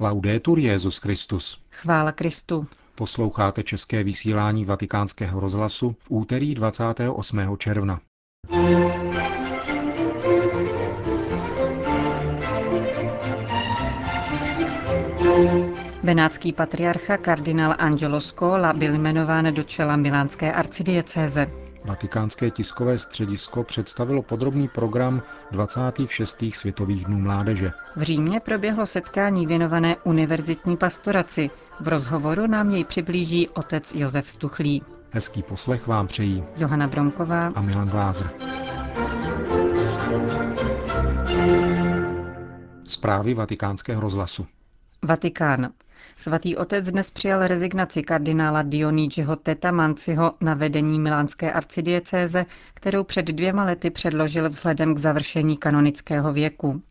Laudetur Jezus Christus. Chvála Kristu. Posloucháte české vysílání Vatikánského rozhlasu v úterý 28. června. Benátský patriarcha kardinál Angelo Scola byl jmenován do čela milánské arcidiecéze. Vatikánské tiskové středisko představilo podrobný program 26. světových dnů mládeže. V Římě proběhlo setkání věnované univerzitní pastoraci. V rozhovoru nám jej přiblíží otec Josef Stuchlý. Hezký poslech vám přejí Johana Bromková a Milan Glázer. Zprávy vatikánského rozhlasu. Vatikán. Svatý otec dnes přijal rezignaci kardinála Dionýčiho Tetamanciho na vedení milánské arcidiecéze, kterou před dvěma lety předložil vzhledem k završení kanonického věku.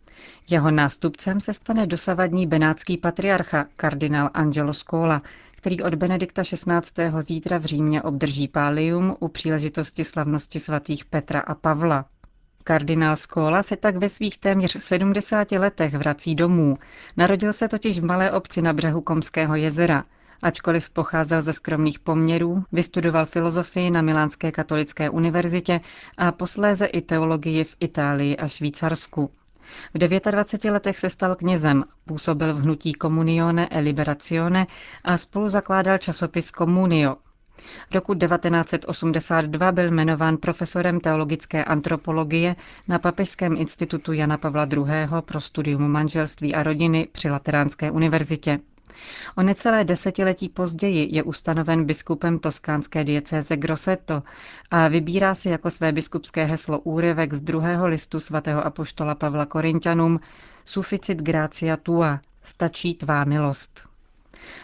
Jeho nástupcem se stane dosavadní benátský patriarcha, kardinál Angelo Scola, který od Benedikta XVI. zítra v Římě obdrží pálium u příležitosti slavnosti svatých Petra a Pavla. Kardinál Skóla se tak ve svých téměř 70 letech vrací domů. Narodil se totiž v malé obci na břehu Komského jezera. Ačkoliv pocházel ze skromných poměrů, vystudoval filozofii na Milánské katolické univerzitě a posléze i teologii v Itálii a Švýcarsku. V 29 letech se stal knězem, působil v hnutí Comunione e Liberazione a spolu zakládal časopis Communio, Roku 1982 byl jmenován profesorem teologické antropologie na Papežském institutu Jana Pavla II. pro studium manželství a rodiny při Lateránské univerzitě. O necelé desetiletí později je ustanoven biskupem toskánské diecéze Grosseto a vybírá si jako své biskupské heslo úryvek z druhého listu svatého apoštola Pavla Korintianum Suficit gratia tua, stačí tvá milost.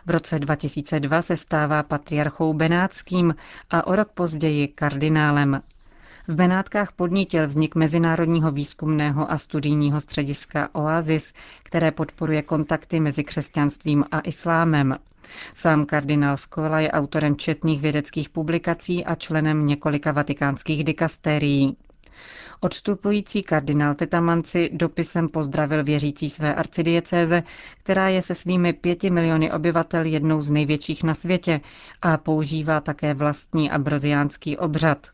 V roce 2002 se stává patriarchou benátským a o rok později kardinálem. V Benátkách podnítil vznik Mezinárodního výzkumného a studijního střediska Oasis, které podporuje kontakty mezi křesťanstvím a islámem. Sám kardinál Skola je autorem četných vědeckých publikací a členem několika vatikánských dikastérií. Odstupující kardinál Tetamanci dopisem pozdravil věřící své arcidiecéze, která je se svými pěti miliony obyvatel jednou z největších na světě a používá také vlastní abroziánský obřad.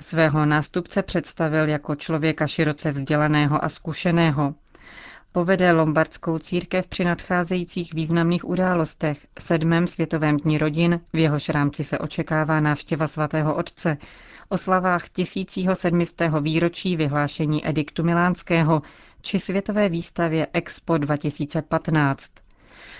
Svého nástupce představil jako člověka široce vzdělaného a zkušeného. Povede lombardskou církev při nadcházejících významných událostech, sedmém světovém dní rodin, v jehož rámci se očekává návštěva svatého otce, oslavách tisícího sedmistého výročí vyhlášení Ediktu Milánského či světové výstavě Expo 2015.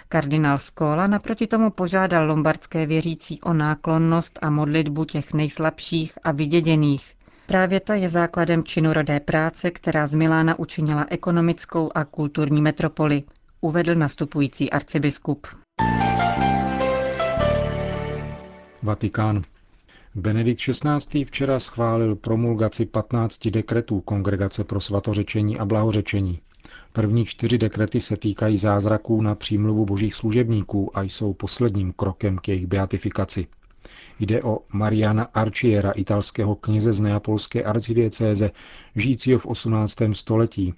Kardinál Skola naproti tomu požádal lombardské věřící o náklonnost a modlitbu těch nejslabších a vyděděných. Právě ta je základem činorodé práce, která z Milána učinila ekonomickou a kulturní metropoli, uvedl nastupující arcibiskup. Vatikán. Benedikt XVI. včera schválil promulgaci 15 dekretů Kongregace pro svatořečení a blahořečení. První čtyři dekrety se týkají zázraků na přímluvu božích služebníků a jsou posledním krokem k jejich beatifikaci. Jde o Mariana Archiera, italského kněze z neapolské arcidiecéze, žijícího v 18. století,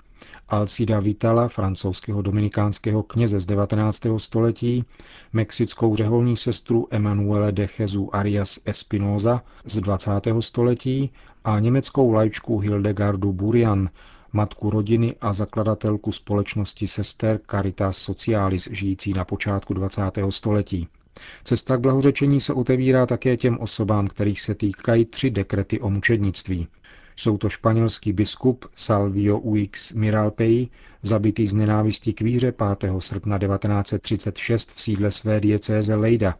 Alcida Vitala, francouzského dominikánského kněze z 19. století, mexickou řeholní sestru Emanuele de Jesu Arias Espinoza z 20. století a německou lajčku Hildegardu Burian, matku rodiny a zakladatelku společnosti sester Caritas Socialis, žijící na počátku 20. století. Cesta k blahořečení se otevírá také těm osobám, kterých se týkají tři dekrety o mučednictví. Jsou to španělský biskup Salvio Uix Miralpei, zabitý z nenávistí k víře 5. srpna 1936 v sídle své diecéze Lejda,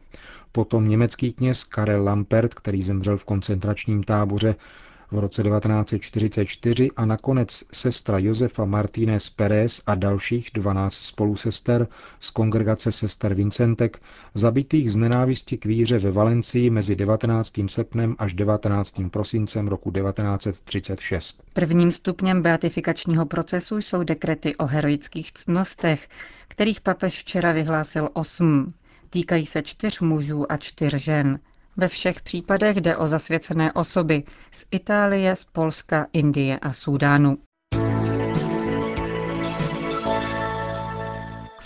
potom německý kněz Karel Lampert, který zemřel v koncentračním táboře v roce 1944 a nakonec sestra Josefa Martínez Pérez a dalších 12 spolusester z kongregace sester Vincentek, zabitých z nenávisti k víře ve Valencii mezi 19. srpnem až 19. prosincem roku 1936. Prvním stupněm beatifikačního procesu jsou dekrety o heroických ctnostech, kterých papež včera vyhlásil osm. Týkají se čtyř mužů a čtyř žen – ve všech případech jde o zasvěcené osoby z Itálie, z Polska, Indie a Súdánu.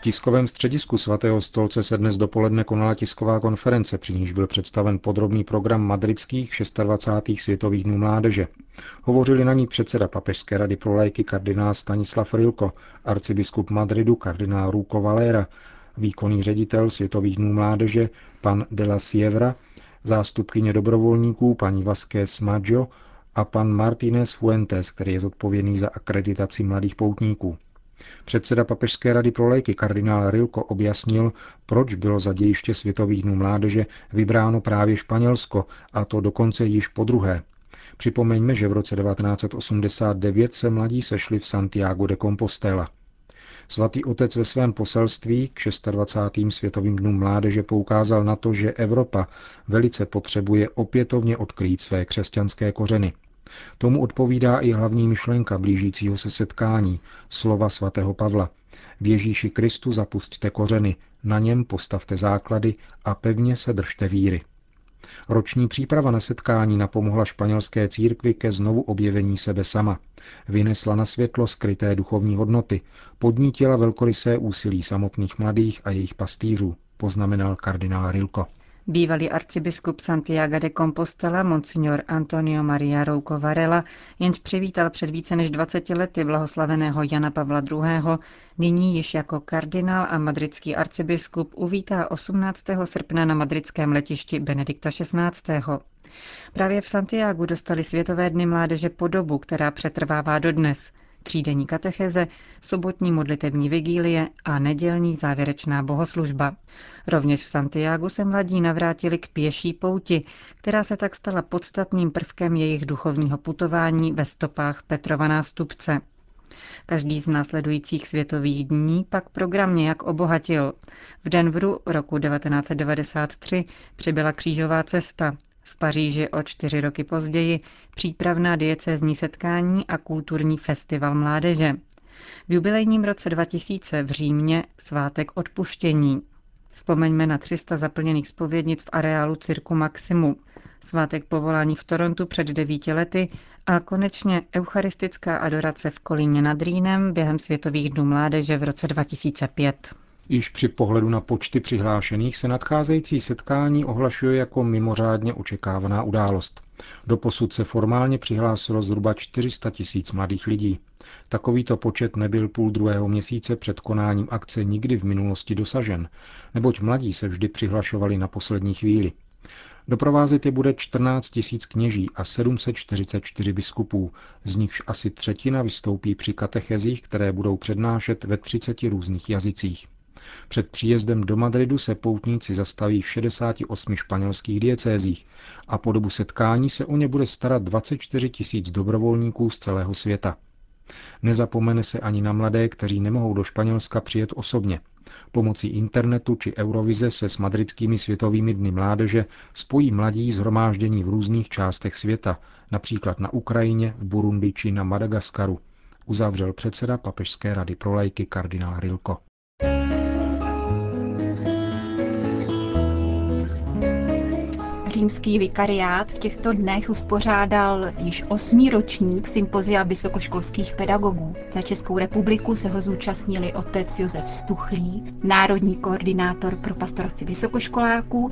tiskovém středisku svatého stolce se dnes dopoledne konala tisková konference, při níž byl představen podrobný program madridských 26. světových dnů mládeže. Hovořili na ní předseda Papežské rady pro lajky kardinál Stanislav Rilko, arcibiskup Madridu kardinál Ruko Valera, výkonný ředitel Světových dnů mládeže pan de la Sievra, zástupkyně dobrovolníků paní Vasquez Maggio a pan Martínez Fuentes, který je zodpovědný za akreditaci mladých poutníků. Předseda Papežské rady pro léky kardinál Rilko objasnil, proč bylo za dějiště Světových dnů mládeže vybráno právě Španělsko, a to dokonce již po druhé. Připomeňme, že v roce 1989 se mladí sešli v Santiago de Compostela. Svatý otec ve svém poselství k 26. světovým dnům mládeže poukázal na to, že Evropa velice potřebuje opětovně odkrýt své křesťanské kořeny. Tomu odpovídá i hlavní myšlenka blížícího se setkání, slova svatého Pavla. V Ježíši Kristu zapustte kořeny, na něm postavte základy a pevně se držte víry. Roční příprava na setkání napomohla španělské církvi ke znovu objevení sebe sama. Vynesla na světlo skryté duchovní hodnoty, podnítila velkorysé úsilí samotných mladých a jejich pastýřů, poznamenal kardinál Rilko. Bývalý arcibiskup Santiago de Compostela, monsignor Antonio Maria Rouco Varela, jenž přivítal před více než 20 lety blahoslaveného Jana Pavla II., nyní již jako kardinál a madridský arcibiskup uvítá 18. srpna na madridském letišti Benedikta XVI. Právě v Santiagu dostali Světové dny mládeže podobu, která přetrvává dodnes – třídenní katecheze, sobotní modlitební vigílie a nedělní závěrečná bohoslužba. Rovněž v Santiagu se mladí navrátili k pěší pouti, která se tak stala podstatným prvkem jejich duchovního putování ve stopách Petrova nástupce. Každý z následujících světových dní pak program nějak obohatil. V Denveru roku 1993 přibyla křížová cesta, v Paříži o čtyři roky později přípravná diecézní setkání a kulturní festival mládeže. V jubilejním roce 2000 v Římě svátek odpuštění. Vzpomeňme na 300 zaplněných spovědnic v areálu Cirku Maximu, svátek povolání v Torontu před devíti lety a konečně eucharistická adorace v Kolíně nad Rýnem během Světových dnů mládeže v roce 2005. Již při pohledu na počty přihlášených se nadcházející setkání ohlašuje jako mimořádně očekávaná událost. Doposud se formálně přihlásilo zhruba 400 tisíc mladých lidí. Takovýto počet nebyl půl druhého měsíce před konáním akce nikdy v minulosti dosažen, neboť mladí se vždy přihlašovali na poslední chvíli. Doprovázet je bude 14 tisíc kněží a 744 biskupů, z nichž asi třetina vystoupí při katechezích, které budou přednášet ve 30 různých jazycích. Před příjezdem do Madridu se poutníci zastaví v 68 španělských diecézích a po dobu setkání se o ně bude starat 24 tisíc dobrovolníků z celého světa. Nezapomene se ani na mladé, kteří nemohou do Španělska přijet osobně. Pomocí internetu či Eurovize se s madridskými světovými dny mládeže spojí mladí zhromáždění v různých částech světa, například na Ukrajině, v Burundi či na Madagaskaru, uzavřel předseda Papežské rady pro lajky kardinál Rilko. Římský vikariát v těchto dnech uspořádal již osmý ročník sympozia vysokoškolských pedagogů. Za Českou republiku se ho zúčastnili otec Josef Stuchlý, národní koordinátor pro pastoraci vysokoškoláků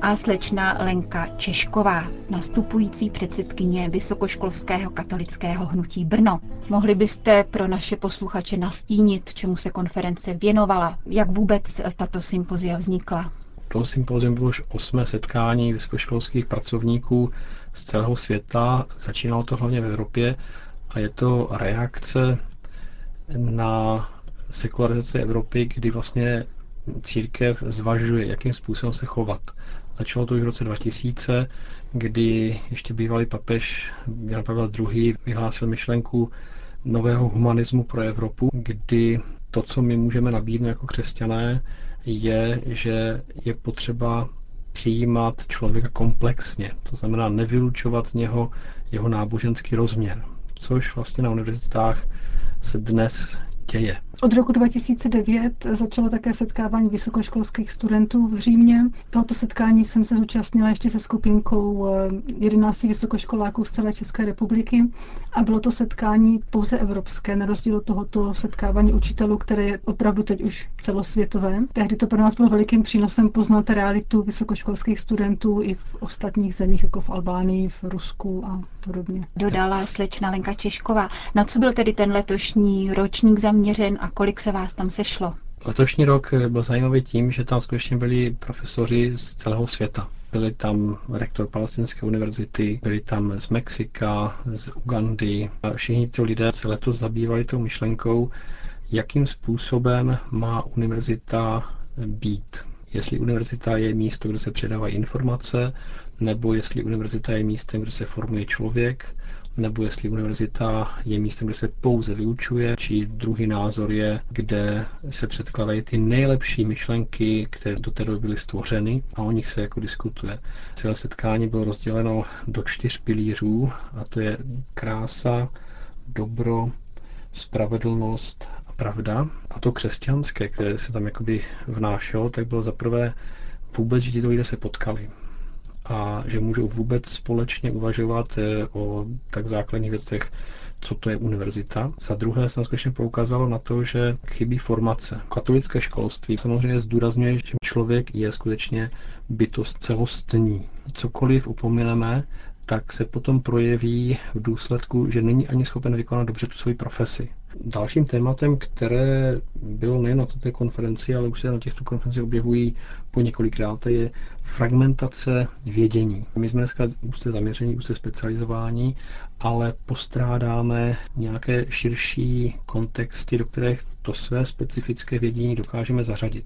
a slečna Lenka Češková, nastupující předsedkyně Vysokoškolského katolického hnutí Brno. Mohli byste pro naše posluchače nastínit, čemu se konference věnovala, jak vůbec tato sympozia vznikla? To sympozium bylo už osmé setkání vysokoškolských pracovníků z celého světa. Začínalo to hlavně v Evropě a je to reakce na sekularizaci Evropy, kdy vlastně církev zvažuje, jakým způsobem se chovat. Začalo to už v roce 2000, kdy ještě bývalý papež Jan Pavel II. vyhlásil myšlenku nového humanismu pro Evropu, kdy to, co my můžeme nabídnout jako křesťané, je, že je potřeba přijímat člověka komplexně, to znamená nevylučovat z něho jeho náboženský rozměr, což vlastně na univerzitách se dnes děje. Od roku 2009 začalo také setkávání vysokoškolských studentů v Římě. Tohoto setkání jsem se zúčastnila ještě se skupinkou 11 vysokoškoláků z celé České republiky a bylo to setkání pouze evropské, na rozdíl od tohoto setkávání učitelů, které je opravdu teď už celosvětové. Tehdy to pro nás bylo velikým přínosem poznat realitu vysokoškolských studentů i v ostatních zemích, jako v Albánii, v Rusku a podobně. Dodala slečna Lenka Češková. Na co byl tedy ten letošní ročník zaměřen a kolik se vás tam sešlo? Letošní rok byl zajímavý tím, že tam skutečně byli profesoři z celého světa. Byli tam rektor Palestinské univerzity, byli tam z Mexika, z Ugandy a všichni ti lidé se letos zabývali tou myšlenkou, jakým způsobem má univerzita být. Jestli univerzita je místo, kde se předávají informace, nebo jestli univerzita je místem, kde se formuje člověk, nebo jestli univerzita je místem, kde se pouze vyučuje, či druhý názor je, kde se předkládají ty nejlepší myšlenky, které do té doby byly stvořeny a o nich se jako diskutuje. Celé setkání bylo rozděleno do čtyř pilířů a to je krása, dobro, spravedlnost pravda. A to křesťanské, které se tam jakoby vnášelo, tak bylo zaprvé vůbec, že tito lidé se potkali a že můžou vůbec společně uvažovat eh, o tak základních věcech, co to je univerzita. Za druhé jsem skutečně poukázalo na to, že chybí formace. Katolické školství samozřejmě zdůrazňuje, že člověk je skutečně bytost celostní. Cokoliv upomeneme, tak se potom projeví v důsledku, že není ani schopen vykonat dobře tu svoji profesi. Dalším tématem, které bylo nejen na této konferenci, ale už se na těchto konferencích objevují po několikrát, je fragmentace vědění. My jsme dneska úzce zaměření, úzce specializování, ale postrádáme nějaké širší kontexty, do kterých to své specifické vědění dokážeme zařadit.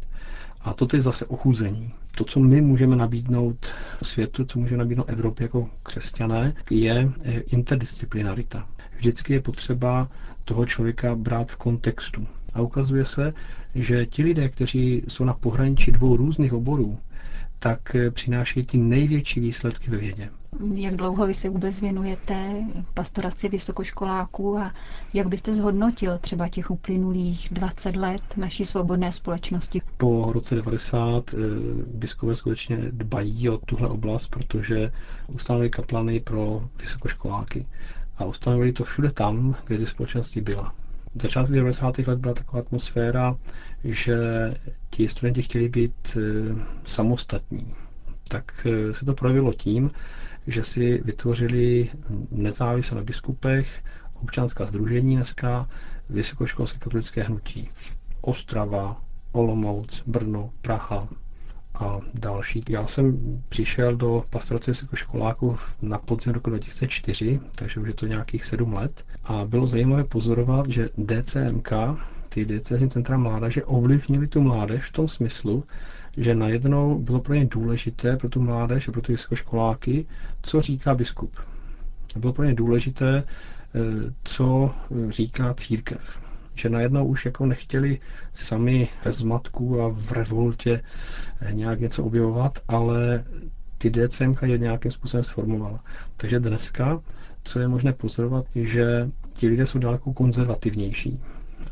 A toto je zase ochuzení. To, co my můžeme nabídnout světu, co můžeme nabídnout Evropě jako křesťané, je interdisciplinarita. Vždycky je potřeba toho člověka brát v kontextu. A ukazuje se, že ti lidé, kteří jsou na pohraničí dvou různých oborů, tak přináší ty největší výsledky ve vědě. Jak dlouho vy se vůbec věnujete pastoraci vysokoškoláků a jak byste zhodnotil třeba těch uplynulých 20 let naší svobodné společnosti? Po roce 90 eh, biskové skutečně dbají o tuhle oblast, protože ustanovili kaplany pro vysokoškoláky a ustanovili to všude tam, kde ty společnosti byla. V začátku 90. let byla taková atmosféra, že ti studenti chtěli být eh, samostatní. Tak eh, se to projevilo tím, že si vytvořili nezávisle na biskupech občanská združení dneska, vysokoškolské katolické hnutí. Ostrava, Olomouc, Brno, Praha, a další. Já jsem přišel do pastorace vysokoškoláků na podzim roku 2004, takže už je to nějakých sedm let. A bylo zajímavé pozorovat, že DCMK, ty diecezní centra mládeže, ovlivnili tu mládež v tom smyslu, že najednou bylo pro ně důležité, pro tu mládež a pro ty vysokoškoláky, co říká biskup. Bylo pro ně důležité, eh, co říká církev že najednou už jako nechtěli sami ve zmatku a v revoltě eh, nějak něco objevovat, ale ty DCMK je nějakým způsobem sformovala. Takže dneska, co je možné pozorovat, je, že ti lidé jsou daleko konzervativnější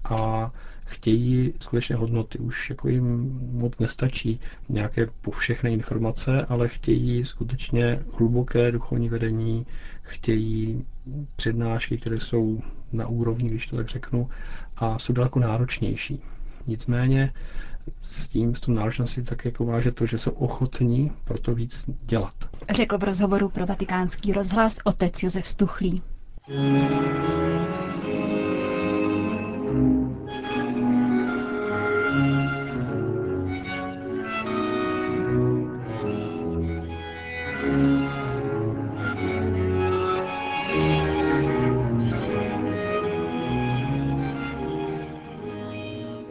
a chtějí skutečně hodnoty. Už jako jim moc nestačí nějaké povšechné informace, ale chtějí skutečně hluboké duchovní vedení, chtějí přednášky, které jsou na úrovni, když to tak řeknu, a jsou daleko náročnější. Nicméně s tím, s tou náročností tak jako váže to, že jsou ochotní pro to víc dělat. Řekl v rozhovoru pro vatikánský rozhlas otec Josef Stuchlý.